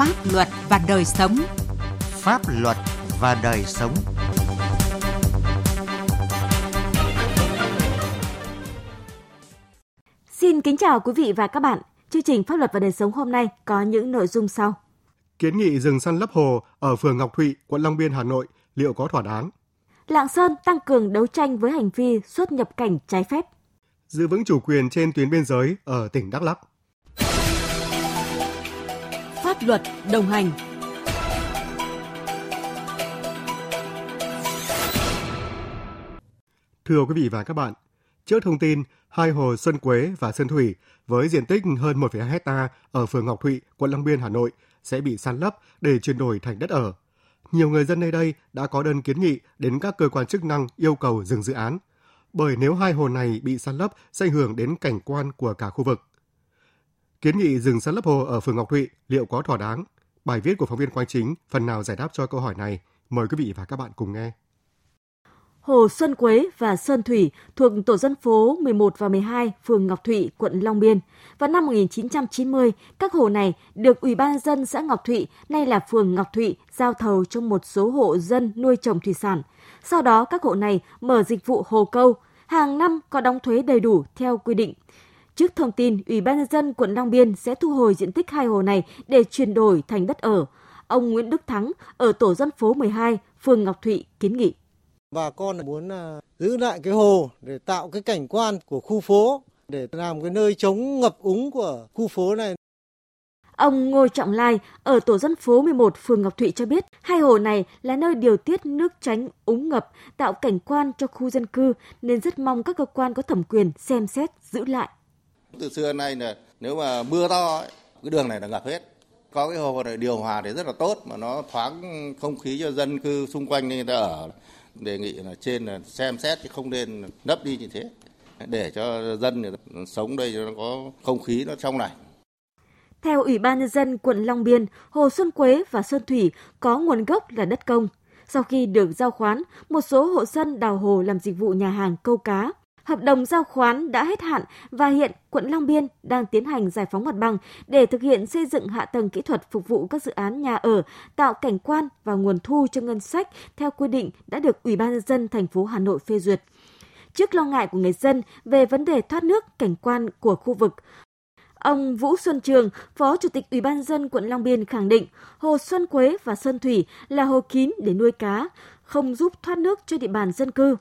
Pháp luật và đời sống. Pháp luật và đời sống. Xin kính chào quý vị và các bạn. Chương trình Pháp luật và đời sống hôm nay có những nội dung sau. Kiến nghị dừng săn lấp hồ ở phường Ngọc Thụy, quận Long Biên, Hà Nội liệu có thỏa đáng? Lạng Sơn tăng cường đấu tranh với hành vi xuất nhập cảnh trái phép. Giữ vững chủ quyền trên tuyến biên giới ở tỉnh Đắk Lắk. Pháp luật đồng hành Thưa quý vị và các bạn, trước thông tin hai hồ Xuân Quế và Xuân Thủy với diện tích hơn 1,2 hecta ở phường Ngọc Thụy, quận Long Biên, Hà Nội sẽ bị san lấp để chuyển đổi thành đất ở. Nhiều người dân nơi đây đã có đơn kiến nghị đến các cơ quan chức năng yêu cầu dừng dự án, bởi nếu hai hồ này bị san lấp sẽ ảnh hưởng đến cảnh quan của cả khu vực. Kiến nghị dừng săn lấp hồ ở phường Ngọc Thụy liệu có thỏa đáng? Bài viết của phóng viên Quang Chính phần nào giải đáp cho câu hỏi này. Mời quý vị và các bạn cùng nghe. Hồ Xuân Quế và Sơn Thủy thuộc tổ dân phố 11 và 12, phường Ngọc Thụy, quận Long Biên. Vào năm 1990, các hồ này được Ủy ban dân xã Ngọc Thụy, nay là phường Ngọc Thụy, giao thầu cho một số hộ dân nuôi trồng thủy sản. Sau đó các hộ này mở dịch vụ hồ câu, hàng năm có đóng thuế đầy đủ theo quy định. Trước thông tin Ủy ban nhân dân quận Long Biên sẽ thu hồi diện tích hai hồ này để chuyển đổi thành đất ở, ông Nguyễn Đức Thắng ở tổ dân phố 12, phường Ngọc Thụy kiến nghị. Bà con muốn à, giữ lại cái hồ để tạo cái cảnh quan của khu phố, để làm cái nơi chống ngập úng của khu phố này. Ông Ngô Trọng Lai ở tổ dân phố 11 phường Ngọc Thụy cho biết hai hồ này là nơi điều tiết nước tránh úng ngập, tạo cảnh quan cho khu dân cư nên rất mong các cơ quan có thẩm quyền xem xét giữ lại. Từ xưa nay là nếu mà mưa to ấy, cái đường này là ngập hết. Có cái hồ này điều hòa thì rất là tốt mà nó thoáng không khí cho dân cư xung quanh người ta ở. Đề nghị là trên là xem xét chứ không nên nấp đi như thế để cho dân sống đây cho nó có không khí nó trong lành. Theo Ủy ban nhân dân quận Long Biên, Hồ Xuân Quế và Sơn Thủy có nguồn gốc là đất công. Sau khi được giao khoán, một số hộ dân đào hồ làm dịch vụ nhà hàng câu cá. Hợp đồng giao khoán đã hết hạn và hiện quận Long Biên đang tiến hành giải phóng mặt bằng để thực hiện xây dựng hạ tầng kỹ thuật phục vụ các dự án nhà ở, tạo cảnh quan và nguồn thu cho ngân sách theo quy định đã được Ủy ban nhân dân thành phố Hà Nội phê duyệt. Trước lo ngại của người dân về vấn đề thoát nước cảnh quan của khu vực, Ông Vũ Xuân Trường, Phó Chủ tịch Ủy ban dân quận Long Biên khẳng định hồ Xuân Quế và Sơn Thủy là hồ kín để nuôi cá, không giúp thoát nước cho địa bàn dân cư.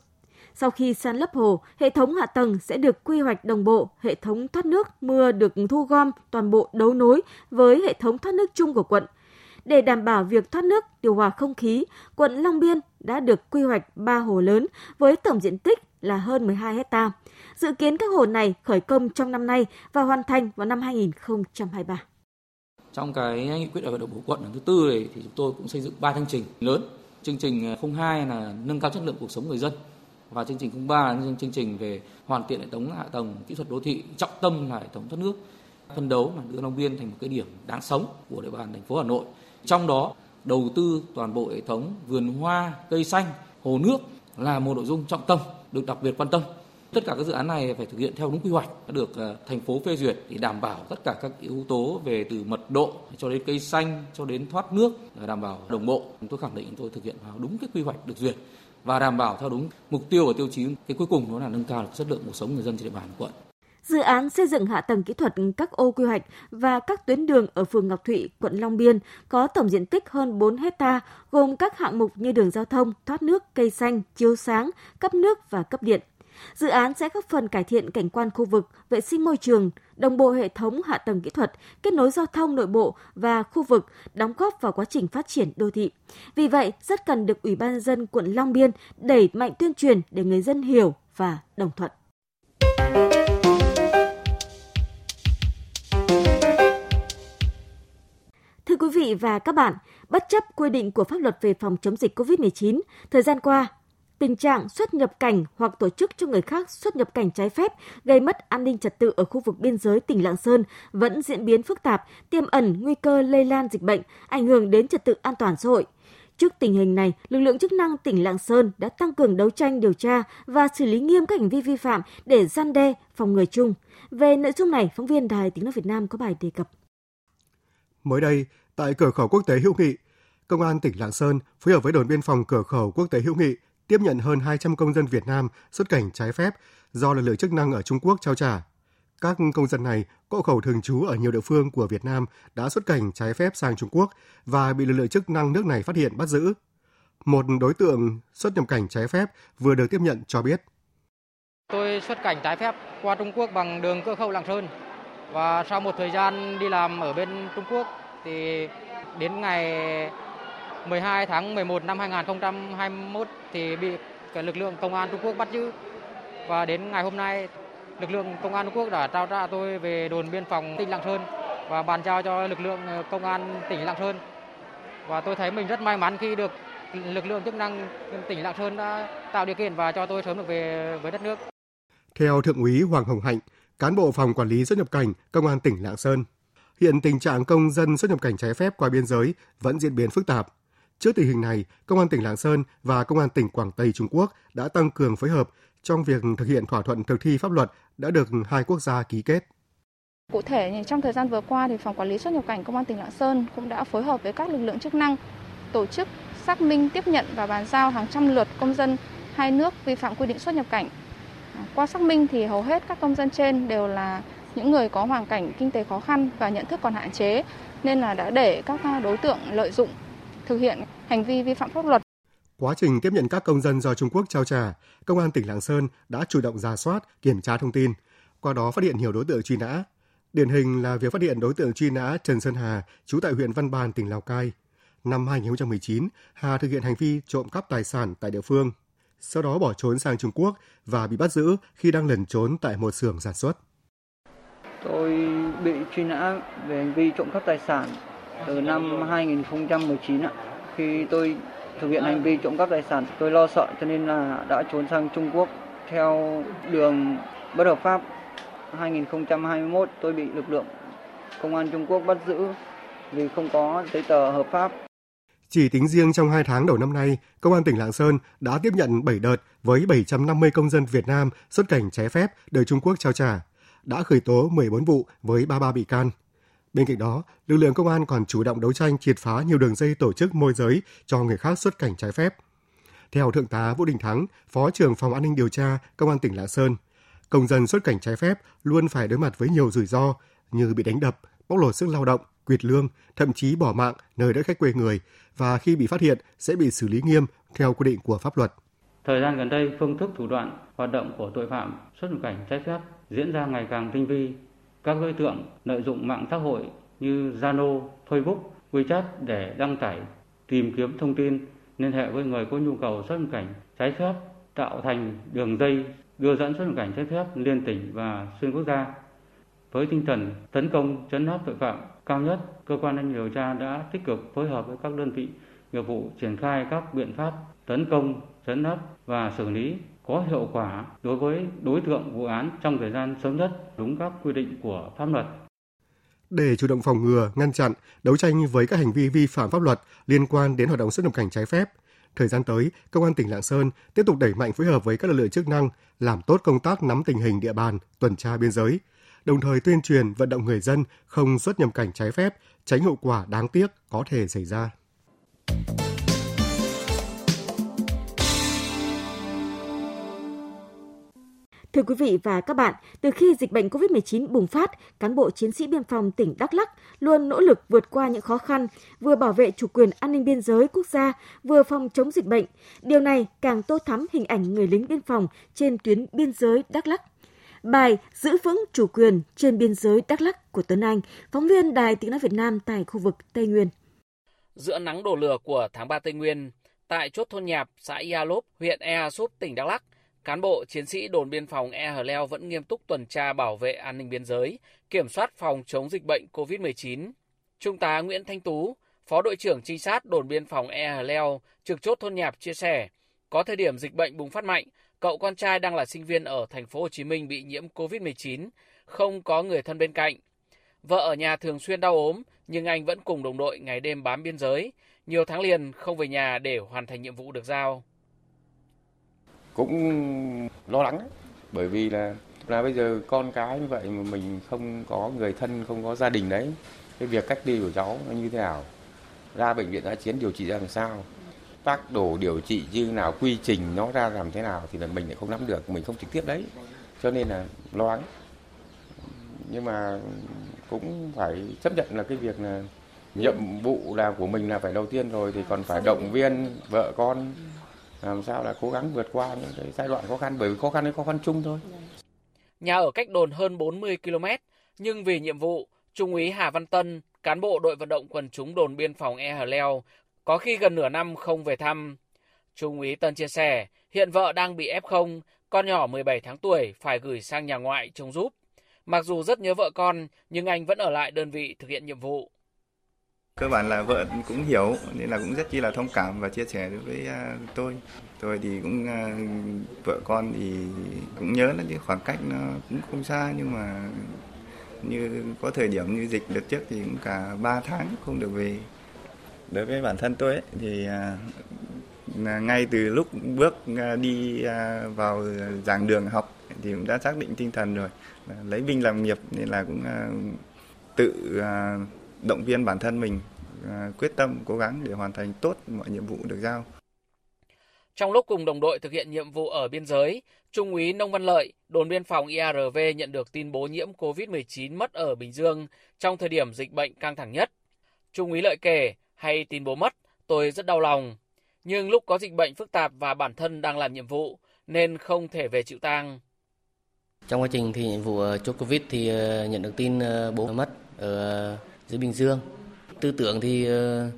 Sau khi san lấp hồ, hệ thống hạ tầng sẽ được quy hoạch đồng bộ, hệ thống thoát nước mưa được thu gom toàn bộ đấu nối với hệ thống thoát nước chung của quận. Để đảm bảo việc thoát nước, điều hòa không khí, quận Long Biên đã được quy hoạch 3 hồ lớn với tổng diện tích là hơn 12 hecta. Dự kiến các hồ này khởi công trong năm nay và hoàn thành vào năm 2023. Trong cái nghị quyết đại hội đồng bộ quận lần thứ tư này thì chúng tôi cũng xây dựng 3 chương trình lớn. Chương trình 02 là nâng cao chất lượng cuộc sống người dân và chương trình 03 là chương trình về hoàn thiện hệ thống hạ tầng kỹ thuật đô thị, trọng tâm là hệ thống thoát nước. Phân đấu là đưa Long Biên thành một cái điểm đáng sống của địa bàn thành phố Hà Nội. Trong đó đầu tư toàn bộ hệ thống vườn hoa, cây xanh, hồ nước là một nội dung trọng tâm được đặc biệt quan tâm. Tất cả các dự án này phải thực hiện theo đúng quy hoạch đã được ờ, thành phố phê duyệt để đảm bảo tất cả các yếu tố về từ mật độ cho đến cây xanh cho đến thoát nước đảm bảo đồng bộ. Tôi khẳng định tôi thực hiện vào đúng cái quy hoạch được duyệt và đảm bảo theo đúng mục tiêu và tiêu chí cái cuối cùng đó là nâng cao được chất lượng cuộc sống người dân trên địa bàn quận. Dự án xây dựng hạ tầng kỹ thuật các ô quy hoạch và các tuyến đường ở phường Ngọc Thụy, quận Long Biên có tổng diện tích hơn 4 hecta, gồm các hạng mục như đường giao thông, thoát nước, cây xanh, chiếu sáng, cấp nước và cấp điện. Dự án sẽ góp phần cải thiện cảnh quan khu vực, vệ sinh môi trường, đồng bộ hệ thống hạ tầng kỹ thuật, kết nối giao thông nội bộ và khu vực, đóng góp vào quá trình phát triển đô thị. Vì vậy, rất cần được Ủy ban dân quận Long Biên đẩy mạnh tuyên truyền để người dân hiểu và đồng thuận. Thưa quý vị và các bạn, bất chấp quy định của pháp luật về phòng chống dịch COVID-19, thời gian qua, tình trạng xuất nhập cảnh hoặc tổ chức cho người khác xuất nhập cảnh trái phép gây mất an ninh trật tự ở khu vực biên giới tỉnh Lạng Sơn vẫn diễn biến phức tạp, tiềm ẩn nguy cơ lây lan dịch bệnh, ảnh hưởng đến trật tự an toàn xã hội. Trước tình hình này, lực lượng chức năng tỉnh Lạng Sơn đã tăng cường đấu tranh điều tra và xử lý nghiêm các hành vi vi phạm để gian đe, phòng ngừa chung. Về nội dung này, phóng viên Đài Tiếng nói Việt Nam có bài đề cập. Mới đây, tại cửa khẩu quốc tế Hữu Nghị, Công an tỉnh Lạng Sơn phối hợp với đồn biên phòng cửa khẩu quốc tế Hữu Nghị tiếp nhận hơn 200 công dân Việt Nam xuất cảnh trái phép do lực lượng chức năng ở Trung Quốc trao trả. Các công dân này, có hộ khẩu thường trú ở nhiều địa phương của Việt Nam đã xuất cảnh trái phép sang Trung Quốc và bị lực lượng chức năng nước này phát hiện bắt giữ. Một đối tượng xuất nhập cảnh trái phép vừa được tiếp nhận cho biết. Tôi xuất cảnh trái phép qua Trung Quốc bằng đường cửa khẩu Lạng Sơn và sau một thời gian đi làm ở bên Trung Quốc thì đến ngày 12 tháng 11 năm 2021 thì bị cái lực lượng công an Trung Quốc bắt giữ và đến ngày hôm nay lực lượng công an Trung Quốc đã trao trả tôi về đồn biên phòng tỉnh Lạng Sơn và bàn giao cho lực lượng ờ, công an tỉnh Lạng Sơn và tôi thấy mình rất may mắn khi được lực lượng chức năng tỉnh Lạng Sơn đã tạo điều kiện và cho tôi sớm được về với đất nước. Theo Thượng úy Hoàng Hồng Hạnh, cán bộ phòng quản lý xuất nhập cảnh Công an tỉnh Lạng Sơn, hiện tình trạng công dân xuất nhập cảnh trái phép qua biên giới vẫn diễn biến phức tạp. Trước tình hình này, Công an tỉnh Lạng Sơn và Công an tỉnh Quảng Tây Trung Quốc đã tăng cường phối hợp trong việc thực hiện thỏa thuận thực thi pháp luật đã được hai quốc gia ký kết. Cụ thể, trong thời gian vừa qua, thì Phòng Quản lý xuất nhập cảnh Công an tỉnh Lạng Sơn cũng đã phối hợp với các lực lượng chức năng tổ chức xác minh tiếp nhận và bàn giao hàng trăm lượt công dân hai nước vi phạm quy định xuất nhập cảnh. À, qua xác minh thì hầu hết các công dân trên đều là những người có hoàn cảnh kinh tế khó khăn và nhận thức còn hạn chế nên là đã để các đối tượng lợi dụng thực hiện hành vi vi phạm pháp luật. Quá trình tiếp nhận các công dân do Trung Quốc trao trả, Công an tỉnh Lạng Sơn đã chủ động ra soát, kiểm tra thông tin, qua đó phát hiện nhiều đối tượng truy nã. Điển hình là việc phát hiện đối tượng truy nã Trần Sơn Hà, trú tại huyện Văn Bàn, tỉnh Lào Cai. Năm 2019, Hà thực hiện hành vi trộm cắp tài sản tại địa phương, sau đó bỏ trốn sang Trung Quốc và bị bắt giữ khi đang lẩn trốn tại một xưởng sản xuất. Tôi bị truy nã về hành vi trộm cắp tài sản từ năm 2019 ạ. Khi tôi thực hiện hành vi trộm cắp tài sản, tôi lo sợ cho nên là đã trốn sang Trung Quốc theo đường bất hợp pháp. 2021 tôi bị lực lượng công an Trung Quốc bắt giữ vì không có giấy tờ hợp pháp. Chỉ tính riêng trong 2 tháng đầu năm nay, Công an tỉnh Lạng Sơn đã tiếp nhận 7 đợt với 750 công dân Việt Nam xuất cảnh trái phép được Trung Quốc trao trả, đã khởi tố 14 vụ với 33 bị can. Bên cạnh đó, lực lượng công an còn chủ động đấu tranh triệt phá nhiều đường dây tổ chức môi giới cho người khác xuất cảnh trái phép. Theo Thượng tá Vũ Đình Thắng, Phó trưởng Phòng An ninh điều tra Công an tỉnh Lạng Sơn, công dân xuất cảnh trái phép luôn phải đối mặt với nhiều rủi ro như bị đánh đập, bóc lột sức lao động, quyệt lương, thậm chí bỏ mạng nơi đất khách quê người và khi bị phát hiện sẽ bị xử lý nghiêm theo quy định của pháp luật. Thời gian gần đây, phương thức thủ đoạn hoạt động của tội phạm xuất nhập cảnh trái phép diễn ra ngày càng tinh vi. Các đối tượng lợi dụng mạng xã hội như Zalo, Facebook, WeChat để đăng tải, tìm kiếm thông tin, liên hệ với người có nhu cầu xuất nhập cảnh trái phép, tạo thành đường dây đưa dẫn xuất nhập cảnh trái phép liên tỉnh và xuyên quốc gia. Với tinh thần tấn công chấn áp tội phạm cao nhất, cơ quan an ninh điều tra đã tích cực phối hợp với các đơn vị nghiệp vụ triển khai các biện pháp tấn công, chấn áp và xử lý có hiệu quả đối với đối tượng vụ án trong thời gian sớm nhất đúng các quy định của pháp luật. Để chủ động phòng ngừa, ngăn chặn, đấu tranh với các hành vi vi phạm pháp luật liên quan đến hoạt động xuất nhập cảnh trái phép, thời gian tới, Công an tỉnh Lạng Sơn tiếp tục đẩy mạnh phối hợp với các lực lượng chức năng, làm tốt công tác nắm tình hình địa bàn, tuần tra biên giới, đồng thời tuyên truyền vận động người dân không xuất nhập cảnh trái phép, tránh hậu quả đáng tiếc có thể xảy ra. Thưa quý vị và các bạn, từ khi dịch bệnh COVID-19 bùng phát, cán bộ chiến sĩ biên phòng tỉnh Đắk Lắk luôn nỗ lực vượt qua những khó khăn, vừa bảo vệ chủ quyền an ninh biên giới quốc gia, vừa phòng chống dịch bệnh. Điều này càng tô thắm hình ảnh người lính biên phòng trên tuyến biên giới Đắk Lắk. Bài Giữ vững chủ quyền trên biên giới Đắk Lắk của Tuấn Anh, phóng viên Đài Tiếng Nói Việt Nam tại khu vực Tây Nguyên. Giữa nắng đổ lửa của tháng 3 Tây Nguyên, tại chốt thôn Nhạp, xã Ia Lốp, huyện Ea Súp, tỉnh Đắk Lắk, cán bộ chiến sĩ đồn biên phòng E Hờ Leo vẫn nghiêm túc tuần tra bảo vệ an ninh biên giới, kiểm soát phòng chống dịch bệnh COVID-19. Trung tá Nguyễn Thanh Tú, Phó đội trưởng trinh sát đồn biên phòng E Hờ Leo, trực chốt thôn Nhạp chia sẻ, có thời điểm dịch bệnh bùng phát mạnh, cậu con trai đang là sinh viên ở thành phố Hồ Chí Minh bị nhiễm COVID-19, không có người thân bên cạnh. Vợ ở nhà thường xuyên đau ốm, nhưng anh vẫn cùng đồng đội ngày đêm bám biên giới, nhiều tháng liền không về nhà để hoàn thành nhiệm vụ được giao cũng lo lắng. Bởi vì là là bây giờ con cái như vậy mà mình không có người thân không có gia đình đấy cái việc cách ly của cháu nó như thế nào? Ra bệnh viện đã chiến điều trị ra làm sao? Phác đồ điều trị như nào? Quy trình nó ra làm thế nào thì là mình lại không nắm được mình không trực tiếp đấy. Cho nên là lo lắng. Nhưng mà cũng phải chấp nhận là cái việc là nhiệm vụ là của mình là phải đầu tiên rồi thì còn phải động viên vợ con làm sao là cố gắng vượt qua những cái giai đoạn khó khăn bởi vì khó khăn ấy khó khăn chung thôi. Nhà ở cách đồn hơn 40 km nhưng vì nhiệm vụ, Trung úy Hà Văn Tân, cán bộ đội vận động quần chúng đồn biên phòng E Hờ Leo, có khi gần nửa năm không về thăm. Trung úy Tân chia sẻ, hiện vợ đang bị F0, con nhỏ 17 tháng tuổi phải gửi sang nhà ngoại trông giúp. Mặc dù rất nhớ vợ con, nhưng anh vẫn ở lại đơn vị thực hiện nhiệm vụ. Cơ bản là vợ cũng hiểu nên là cũng rất chi là thông cảm và chia sẻ đối với à, tôi. Tôi thì cũng à, vợ con thì cũng nhớ là cái khoảng cách nó cũng không xa nhưng mà như có thời điểm như dịch đợt trước thì cũng cả 3 tháng không được về. Đối với bản thân tôi ấy, thì à, ngay từ lúc bước đi vào giảng đường học thì cũng đã xác định tinh thần rồi lấy binh làm nghiệp nên là cũng tự động viên bản thân mình quyết tâm cố gắng để hoàn thành tốt mọi nhiệm vụ được giao. Trong lúc cùng đồng đội thực hiện nhiệm vụ ở biên giới, Trung úy Nông Văn Lợi, đồn biên phòng IRV nhận được tin bố nhiễm COVID-19 mất ở Bình Dương trong thời điểm dịch bệnh căng thẳng nhất. Trung úy Lợi kể, hay tin bố mất, tôi rất đau lòng. Nhưng lúc có dịch bệnh phức tạp và bản thân đang làm nhiệm vụ, nên không thể về chịu tang. Trong quá trình thì nhiệm vụ chốt Covid thì ờ, nhận được tin bố mất ở dưới Bình Dương. Tư tưởng thì ờ,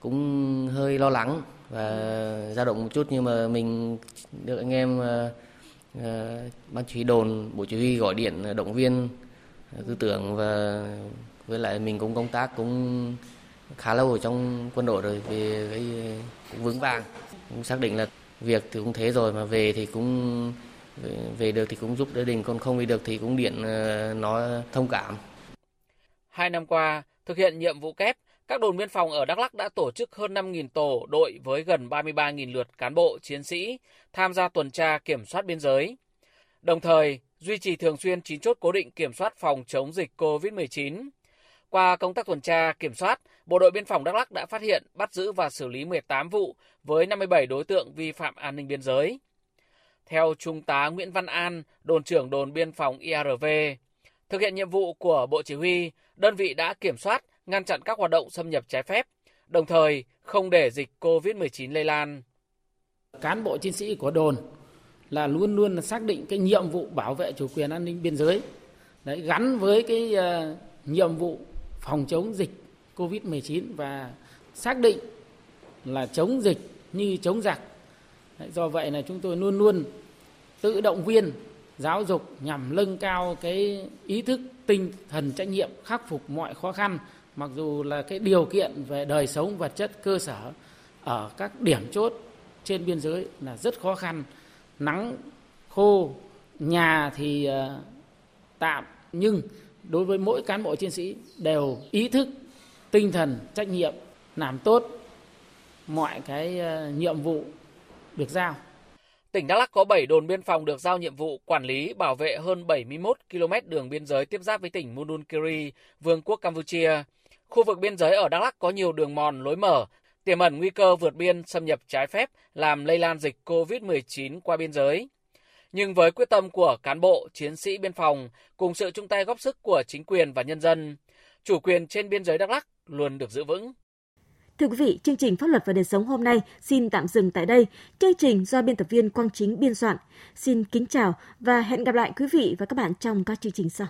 cũng hơi lo lắng và dao động một chút nhưng mà mình được anh em ờ, ờ, ban chỉ huy đồn, bộ chỉ huy gọi điện động viên tư tưởng và với lại mình cũng công tác cũng khá lâu ở trong quân đội rồi về cái cũng vững vàng cũng xác định là việc thì cũng thế rồi mà về thì cũng về được thì cũng giúp gia đình còn không về được thì cũng điện nó nói thông cảm hai năm qua thực hiện nhiệm vụ kép các đồn biên phòng ở Đắk Lắk đã tổ chức hơn 5.000 tổ đội với gần 33.000 lượt cán bộ, chiến sĩ tham gia tuần tra kiểm soát biên giới. Đồng thời, duy trì thường xuyên 9 chốt cố định kiểm soát phòng chống dịch COVID-19. Qua công tác tuần tra, kiểm soát, Bộ đội Biên phòng Đắk Lắk đã phát hiện, bắt giữ và xử lý 18 vụ với 57 đối tượng vi phạm an ninh biên giới. Theo Trung tá Nguyễn Văn An, đồn trưởng đồn biên phòng IRV, thực hiện nhiệm vụ của Bộ Chỉ huy, đơn vị đã kiểm soát, ngăn chặn các hoạt động xâm nhập trái phép, đồng thời không để dịch COVID-19 lây lan. Cán bộ chiến sĩ của đồn là luôn luôn xác định cái nhiệm vụ bảo vệ chủ quyền an ninh biên giới đấy gắn với cái uh, nhiệm vụ phòng chống dịch Covid-19 và xác định là chống dịch như chống giặc. Do vậy là chúng tôi luôn luôn tự động viên giáo dục nhằm nâng cao cái ý thức tinh thần trách nhiệm, khắc phục mọi khó khăn, mặc dù là cái điều kiện về đời sống vật chất, cơ sở ở các điểm chốt trên biên giới là rất khó khăn nắng, khô, nhà thì ờ, tạm, nhưng đối với mỗi cán bộ chiến sĩ đều ý thức, tinh thần trách nhiệm làm tốt mọi cái ờ, nhiệm vụ được giao. Tỉnh Đắk Lắk có 7 đồn biên phòng được giao nhiệm vụ quản lý bảo vệ hơn 71 km đường biên giới tiếp giáp với tỉnh Mununkiri, Vương quốc Campuchia. Khu vực biên giới ở Đắk Lắk có nhiều đường mòn lối mở, tiềm ẩn nguy cơ vượt biên xâm nhập trái phép làm lây lan dịch COVID-19 qua biên giới. Nhưng với quyết tâm của cán bộ, chiến sĩ biên phòng cùng sự chung tay góp sức của chính quyền và nhân dân, chủ quyền trên biên giới Đắk Lắk luôn được giữ vững. Thưa quý vị, chương trình Pháp luật và đời sống hôm nay xin tạm dừng tại đây. Chương trình do biên tập viên Quang Chính biên soạn. Xin kính chào và hẹn gặp lại quý vị và các bạn trong các chương trình sau.